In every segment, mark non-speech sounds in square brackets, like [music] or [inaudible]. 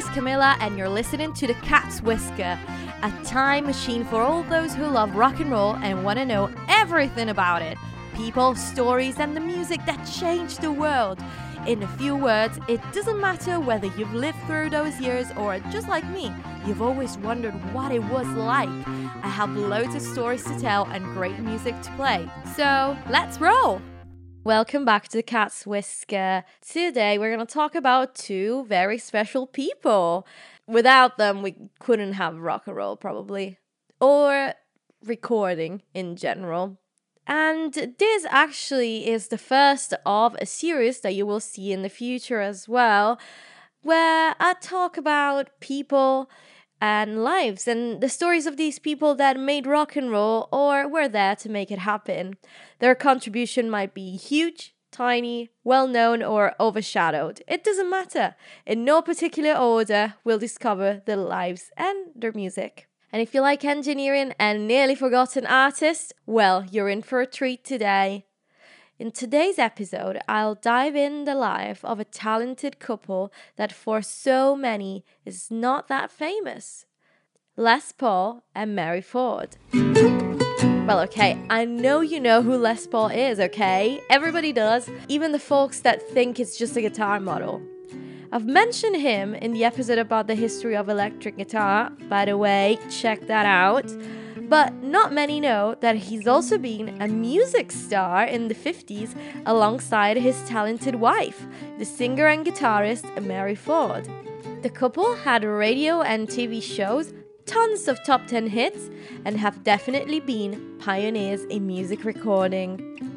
is Camilla, and you're listening to The Cat's Whisker, a time machine for all those who love rock and roll and want to know everything about it people, stories, and the music that changed the world. In a few words, it doesn't matter whether you've lived through those years or just like me, you've always wondered what it was like. I have loads of stories to tell and great music to play. So let's roll! Welcome back to Cat's Whisker. Today we're going to talk about two very special people. Without them, we couldn't have rock and roll, probably, or recording in general. And this actually is the first of a series that you will see in the future as well, where I talk about people and lives and the stories of these people that made rock and roll or were there to make it happen. Their contribution might be huge, tiny, well known, or overshadowed. It doesn't matter. In no particular order, we'll discover their lives and their music. And if you like engineering and nearly forgotten artists, well, you're in for a treat today. In today's episode, I'll dive in the life of a talented couple that for so many is not that famous. Les Paul and Mary Ford. Well, okay, I know you know who Les Paul is, okay? Everybody does, even the folks that think it's just a guitar model. I've mentioned him in the episode about the history of electric guitar, by the way, check that out. But not many know that he's also been a music star in the 50s alongside his talented wife, the singer and guitarist Mary Ford. The couple had radio and TV shows, tons of top 10 hits, and have definitely been pioneers in music recording.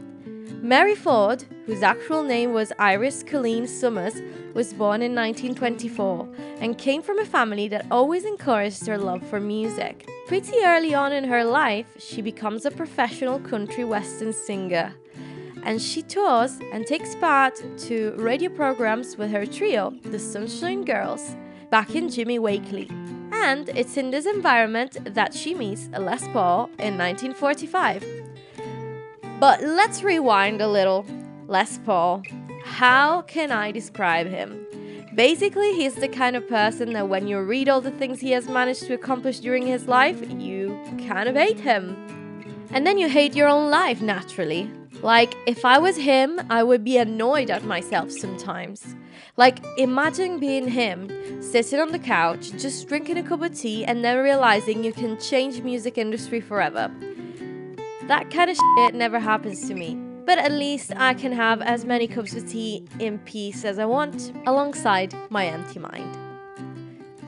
Mary Ford, whose actual name was Iris Colleen Summers, was born in 1924 and came from a family that always encouraged her love for music. Pretty early on in her life, she becomes a professional country western singer. And she tours and takes part to radio programs with her trio, the Sunshine Girls, back in Jimmy Wakely. And it's in this environment that she meets Les Paul in 1945. But let's rewind a little. Les Paul. How can I describe him? Basically, he's the kind of person that when you read all the things he has managed to accomplish during his life, you kind of hate him. And then you hate your own life, naturally. Like, if I was him, I would be annoyed at myself sometimes. Like, imagine being him, sitting on the couch, just drinking a cup of tea, and then realizing you can change music industry forever. That kind of shit never happens to me. But at least I can have as many cups of tea in peace as I want, alongside my empty mind.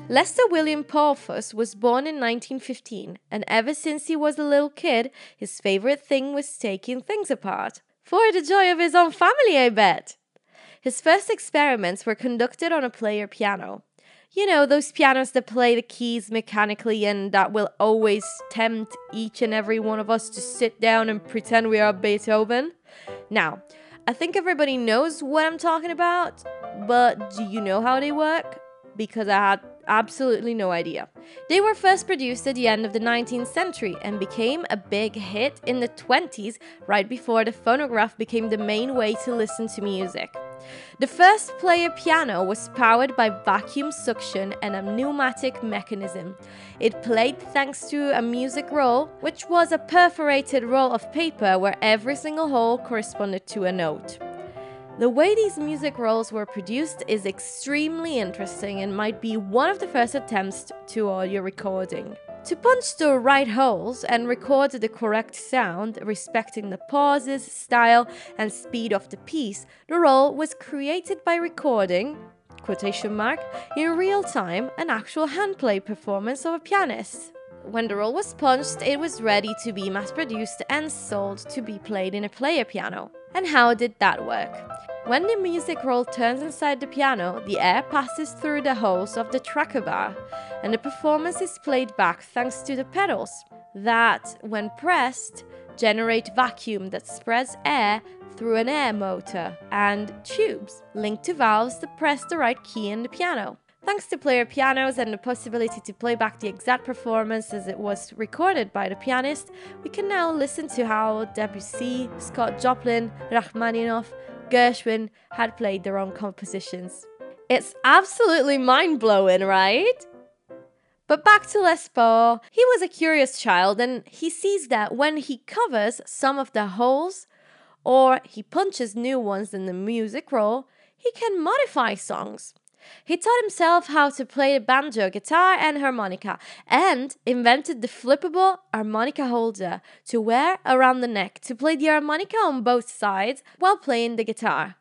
Lester William Polfus was born in 1915, and ever since he was a little kid, his favorite thing was taking things apart. For the joy of his own family, I bet! His first experiments were conducted on a player piano you know, those pianos that play the keys mechanically and that will always tempt each and every one of us to sit down and pretend we are Beethoven. Now, I think everybody knows what I'm talking about, but do you know how they work? Because I had absolutely no idea. They were first produced at the end of the 19th century and became a big hit in the 20s, right before the phonograph became the main way to listen to music. The first player piano was powered by vacuum suction and a pneumatic mechanism. It played thanks to a music roll, which was a perforated roll of paper where every single hole corresponded to a note. The way these music rolls were produced is extremely interesting and might be one of the first attempts to audio recording. To punch the right holes and record the correct sound, respecting the pauses, style, and speed of the piece, the roll was created by recording, quotation mark, in real time an actual handplay performance of a pianist. When the roll was punched, it was ready to be mass produced and sold to be played in a player piano. And how did that work? When the music roll turns inside the piano, the air passes through the holes of the tracker bar, and the performance is played back thanks to the pedals that, when pressed, generate vacuum that spreads air through an air motor and tubes linked to valves that press the right key in the piano. Thanks to player pianos and the possibility to play back the exact performance as it was recorded by the pianist, we can now listen to how Debussy, Scott Joplin, Rachmaninoff, Gershwin had played their own compositions. It's absolutely mind blowing, right? But back to Les Paul. He was a curious child and he sees that when he covers some of the holes or he punches new ones in the music roll, he can modify songs. He taught himself how to play the banjo, guitar, and harmonica, and invented the flippable harmonica holder to wear around the neck to play the harmonica on both sides while playing the guitar.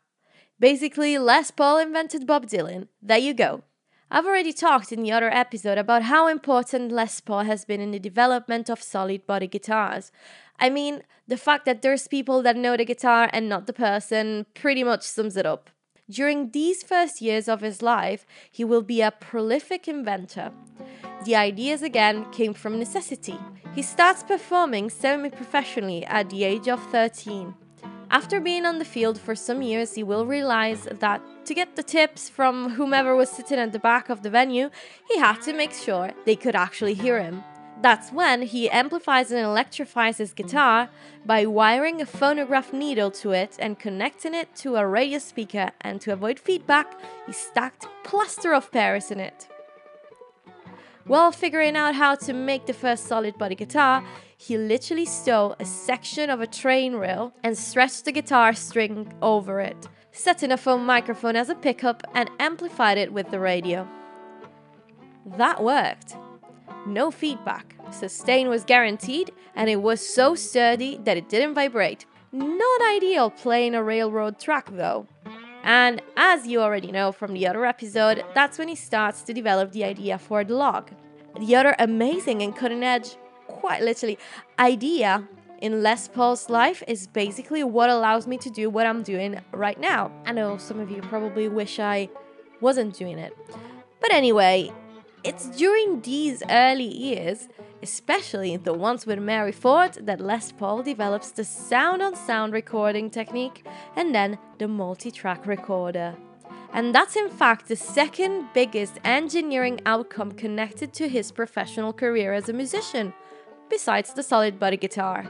Basically, Les Paul invented Bob Dylan. There you go. I've already talked in the other episode about how important Les Paul has been in the development of solid body guitars. I mean, the fact that there's people that know the guitar and not the person pretty much sums it up. During these first years of his life, he will be a prolific inventor. The ideas again came from necessity. He starts performing semi professionally at the age of 13. After being on the field for some years, he will realize that to get the tips from whomever was sitting at the back of the venue, he had to make sure they could actually hear him. That's when he amplifies and electrifies his guitar by wiring a phonograph needle to it and connecting it to a radio speaker, and to avoid feedback, he stacked plaster of Paris in it. While figuring out how to make the first solid body guitar, he literally stole a section of a train rail and stretched the guitar string over it, setting a foam microphone as a pickup and amplified it with the radio. That worked. No feedback, sustain was guaranteed, and it was so sturdy that it didn't vibrate. Not ideal playing a railroad track though. And as you already know from the other episode, that's when he starts to develop the idea for the log. The other amazing and cutting edge quite literally, idea in Les Paul's life is basically what allows me to do what I'm doing right now. I know some of you probably wish I wasn't doing it. But anyway, it's during these early years, especially the ones with Mary Ford, that Les Paul develops the sound on sound recording technique and then the multi track recorder. And that's in fact the second biggest engineering outcome connected to his professional career as a musician besides the solid body guitar.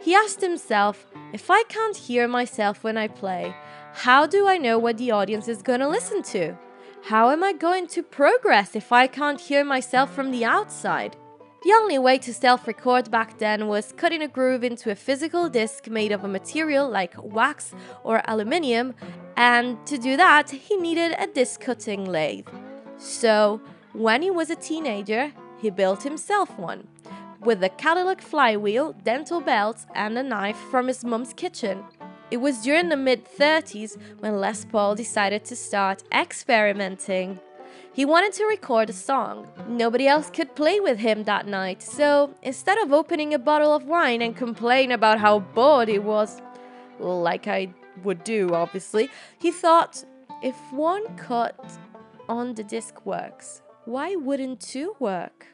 He asked himself, if I can't hear myself when I play, how do I know what the audience is going to listen to? How am I going to progress if I can't hear myself from the outside? The only way to self record back then was cutting a groove into a physical disc made of a material like wax or aluminium, and to do that, he needed a disc cutting lathe. So, when he was a teenager, he built himself one with a Cadillac flywheel, dental belts, and a knife from his mum's kitchen. It was during the mid 30s when Les Paul decided to start experimenting. He wanted to record a song. Nobody else could play with him that night, so instead of opening a bottle of wine and complain about how bored he was, like I would do, obviously, he thought if one cut on the disc works, why wouldn't two work?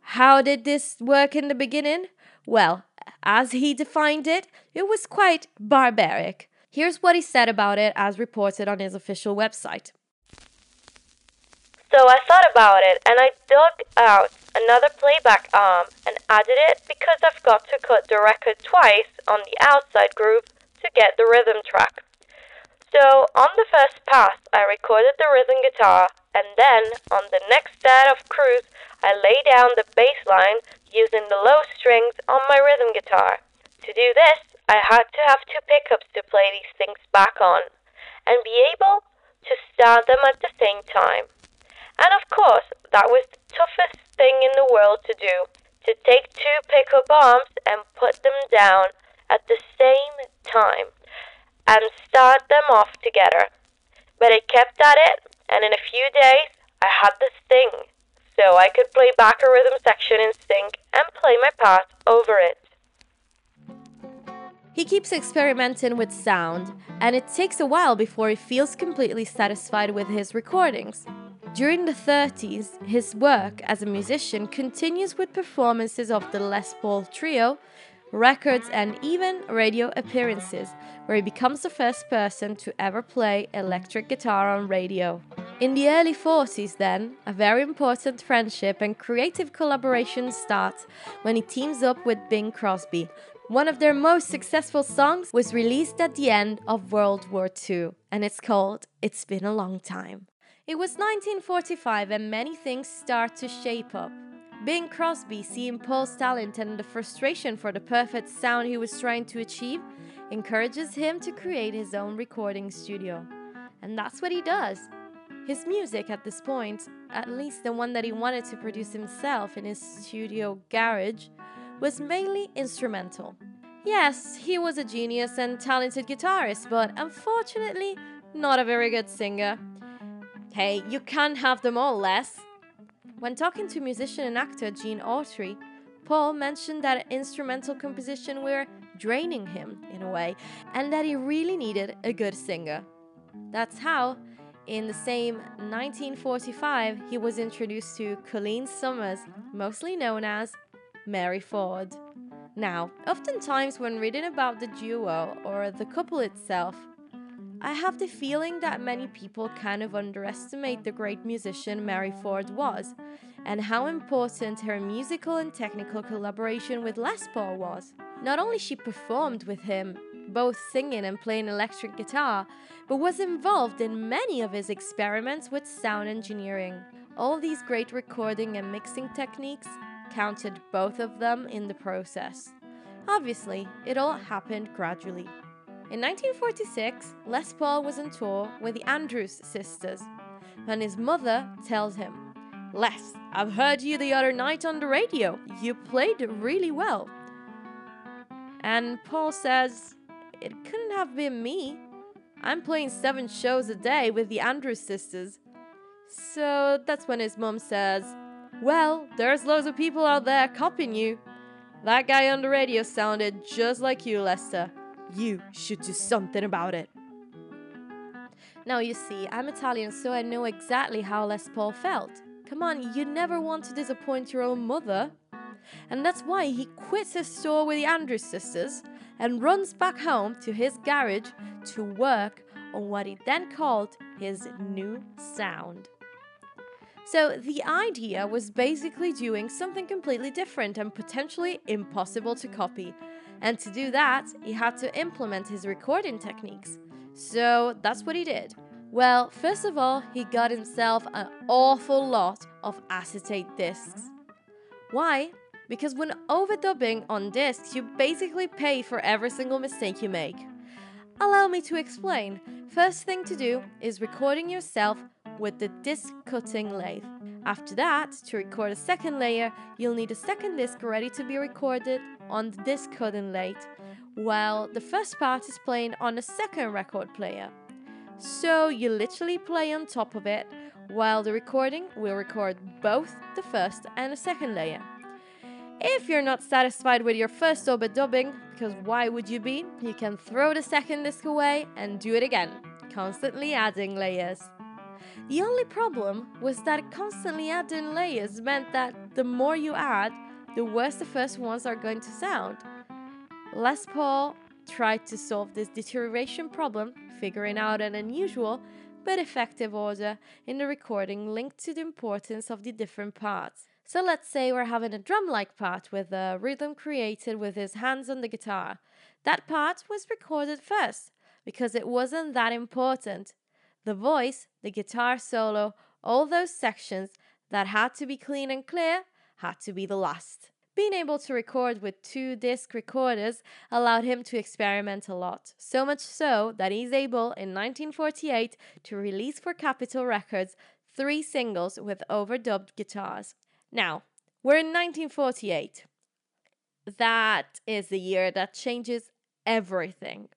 How did this work in the beginning? Well, as he defined it, it was quite barbaric. Here's what he said about it as reported on his official website. So I thought about it and I dug out another playback arm and added it because I've got to cut the record twice on the outside groove to get the rhythm track. So on the first pass, I recorded the rhythm guitar and then on the next set of cruise, I lay down the bass line using the low strings on my rhythm guitar. To do this, I had to have two pickups to play these things back on and be able to start them at the same time. And of course, that was the toughest thing in the world to do to take two pickup arms and put them down at the same time and start them off together. But I kept at it, and in a few days, I had this thing so I could play back a rhythm section in sync and play my part over it. He keeps experimenting with sound, and it takes a while before he feels completely satisfied with his recordings. During the 30s, his work as a musician continues with performances of the Les Paul Trio, records, and even radio appearances, where he becomes the first person to ever play electric guitar on radio. In the early 40s, then, a very important friendship and creative collaboration starts when he teams up with Bing Crosby. One of their most successful songs was released at the end of World War II, and it's called It's Been a Long Time. It was 1945 and many things start to shape up. Bing Crosby, seeing Paul's talent and the frustration for the perfect sound he was trying to achieve, encourages him to create his own recording studio. And that's what he does. His music at this point, at least the one that he wanted to produce himself in his studio garage, was mainly instrumental. Yes, he was a genius and talented guitarist, but unfortunately, not a very good singer. Hey, you can't have them all, Les. When talking to musician and actor Gene Autry, Paul mentioned that instrumental composition were draining him in a way, and that he really needed a good singer. That's how, in the same 1945, he was introduced to Colleen Summers, mostly known as Mary Ford. Now, oftentimes when reading about the duo or the couple itself, I have the feeling that many people kind of underestimate the great musician Mary Ford was, and how important her musical and technical collaboration with Les Paul was. Not only she performed with him, both singing and playing electric guitar, but was involved in many of his experiments with sound engineering. All these great recording and mixing techniques counted both of them in the process. Obviously, it all happened gradually. In 1946, Les Paul was on tour with the Andrews sisters, and his mother tells him, Les, I've heard you the other night on the radio. You played really well. And Paul says, It couldn't have been me. I'm playing seven shows a day with the Andrews sisters. So that's when his mom says, Well, there's loads of people out there copying you. That guy on the radio sounded just like you, Lester. You should do something about it. Now, you see, I'm Italian, so I know exactly how Les Paul felt. Come on, you never want to disappoint your own mother. And that's why he quits his store with the Andrews sisters and runs back home to his garage to work on what he then called his new sound. So, the idea was basically doing something completely different and potentially impossible to copy. And to do that, he had to implement his recording techniques. So, that's what he did. Well, first of all, he got himself an awful lot of acetate discs. Why? Because when overdubbing on discs, you basically pay for every single mistake you make. Allow me to explain. First thing to do is recording yourself with the disc cutting lathe. After that, to record a second layer, you'll need a second disc ready to be recorded on the disc cutting lathe, while the first part is playing on a second record player. So you literally play on top of it, while the recording will record both the first and the second layer. If you're not satisfied with your first overdubbing, because why would you be, you can throw the second disc away and do it again, constantly adding layers. The only problem was that constantly adding layers meant that the more you add, the worse the first ones are going to sound. Les Paul tried to solve this deterioration problem, figuring out an unusual but effective order in the recording linked to the importance of the different parts. So let's say we're having a drum like part with a rhythm created with his hands on the guitar. That part was recorded first because it wasn't that important. The voice, the guitar solo, all those sections that had to be clean and clear had to be the last. Being able to record with two disc recorders allowed him to experiment a lot, so much so that he's able in 1948 to release for Capitol Records three singles with overdubbed guitars. Now, we're in 1948. That is the year that changes everything.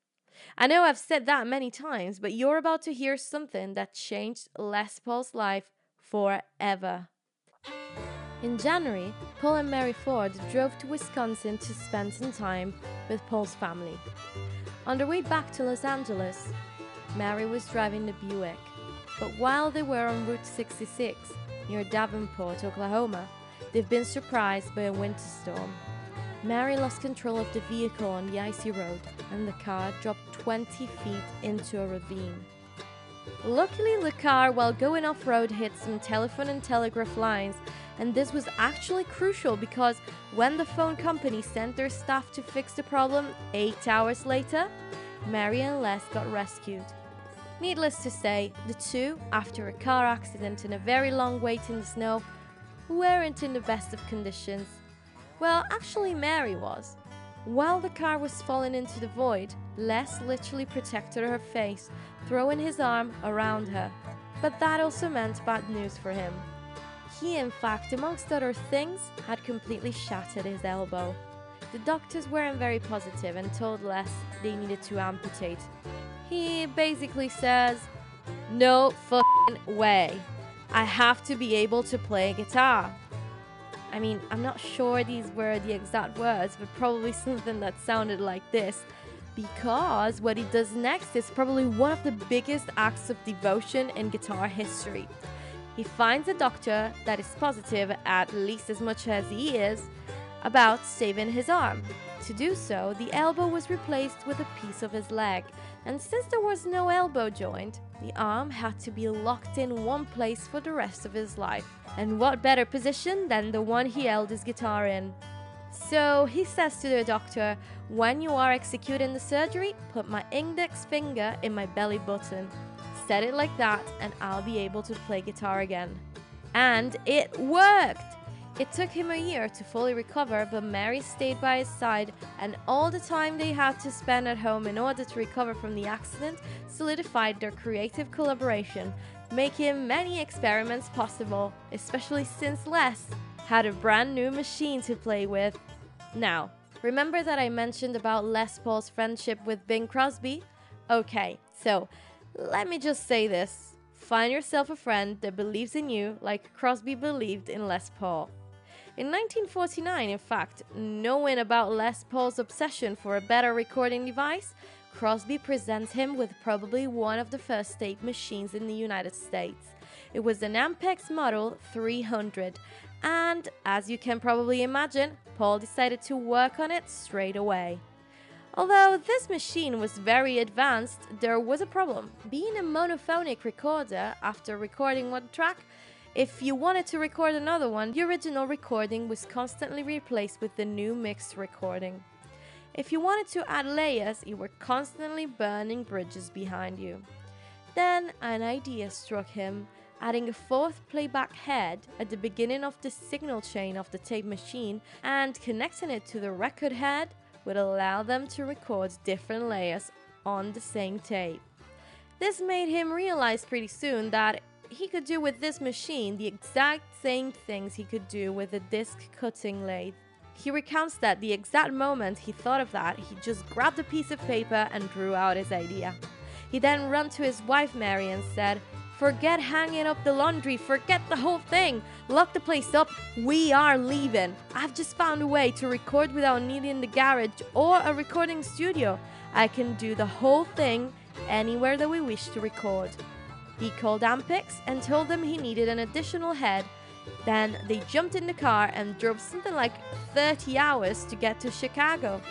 I know I've said that many times, but you're about to hear something that changed Les Paul's life forever. In January, Paul and Mary Ford drove to Wisconsin to spend some time with Paul's family. On their way back to Los Angeles, Mary was driving the Buick, but while they were on Route 66 near Davenport, Oklahoma, they've been surprised by a winter storm. Mary lost control of the vehicle on the icy road, and the car dropped 20 feet into a ravine. Luckily, the car, while going off road, hit some telephone and telegraph lines and this was actually crucial because when the phone company sent their staff to fix the problem eight hours later, Mary and Les got rescued. Needless to say, the two, after a car accident and a very long wait in the snow, weren't in the best of conditions. Well, actually, Mary was. While the car was falling into the void, Les literally protected her face, throwing his arm around her. But that also meant bad news for him. He, in fact, amongst other things, had completely shattered his elbow. The doctors weren't very positive and told Les they needed to amputate. He basically says, No fucking way. I have to be able to play guitar. I mean, I'm not sure these were the exact words, but probably [laughs] something that sounded like this. Because what he does next is probably one of the biggest acts of devotion in guitar history. He finds a doctor that is positive, at least as much as he is, about saving his arm. To do so, the elbow was replaced with a piece of his leg, and since there was no elbow joint, the arm had to be locked in one place for the rest of his life. And what better position than the one he held his guitar in? So he says to the doctor, When you are executing the surgery, put my index finger in my belly button. Set it like that, and I'll be able to play guitar again. And it worked! It took him a year to fully recover, but Mary stayed by his side, and all the time they had to spend at home in order to recover from the accident solidified their creative collaboration, making many experiments possible, especially since Les had a brand new machine to play with. Now, remember that I mentioned about Les Paul's friendship with Bing Crosby? Okay, so let me just say this. Find yourself a friend that believes in you like Crosby believed in Les Paul. In 1949, in fact, knowing about Les Paul's obsession for a better recording device, Crosby presents him with probably one of the first tape machines in the United States. It was an Ampex Model 300, and as you can probably imagine, Paul decided to work on it straight away. Although this machine was very advanced, there was a problem. Being a monophonic recorder, after recording one track, if you wanted to record another one, the original recording was constantly replaced with the new mixed recording. If you wanted to add layers, you were constantly burning bridges behind you. Then an idea struck him, adding a fourth playback head at the beginning of the signal chain of the tape machine and connecting it to the record head would allow them to record different layers on the same tape. This made him realize pretty soon that he could do with this machine the exact same things he could do with a disc cutting lathe. He recounts that the exact moment he thought of that, he just grabbed a piece of paper and drew out his idea. He then ran to his wife Mary and said, Forget hanging up the laundry, forget the whole thing. Lock the place up, we are leaving. I've just found a way to record without needing the garage or a recording studio. I can do the whole thing anywhere that we wish to record. He called Ampex and told them he needed an additional head. Then they jumped in the car and drove something like 30 hours to get to Chicago.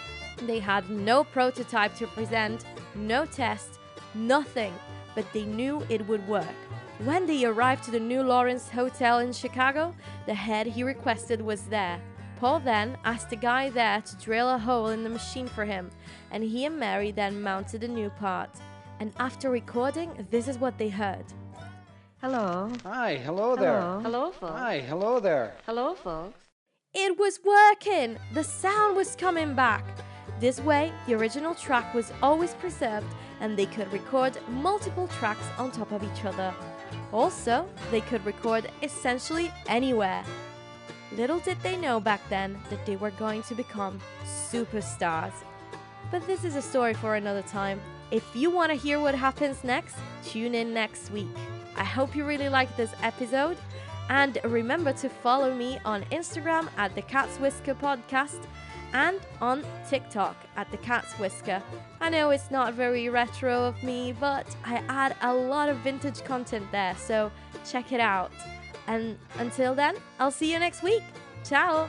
They had no prototype to present, no test, nothing, but they knew it would work. When they arrived to the New Lawrence Hotel in Chicago, the head he requested was there. Paul then asked the guy there to drill a hole in the machine for him, and he and Mary then mounted a new part and after recording, this is what they heard. Hello. Hi, hello there. Hello. Hello, folks. Hi, hello there. Hello, folks. It was working! The sound was coming back. This way, the original track was always preserved and they could record multiple tracks on top of each other. Also, they could record essentially anywhere. Little did they know back then that they were going to become superstars. But this is a story for another time. If you want to hear what happens next, tune in next week. I hope you really liked this episode. And remember to follow me on Instagram at the Cat's Whisker Podcast and on TikTok at the Cat's Whisker. I know it's not very retro of me, but I add a lot of vintage content there, so check it out. And until then, I'll see you next week. Ciao!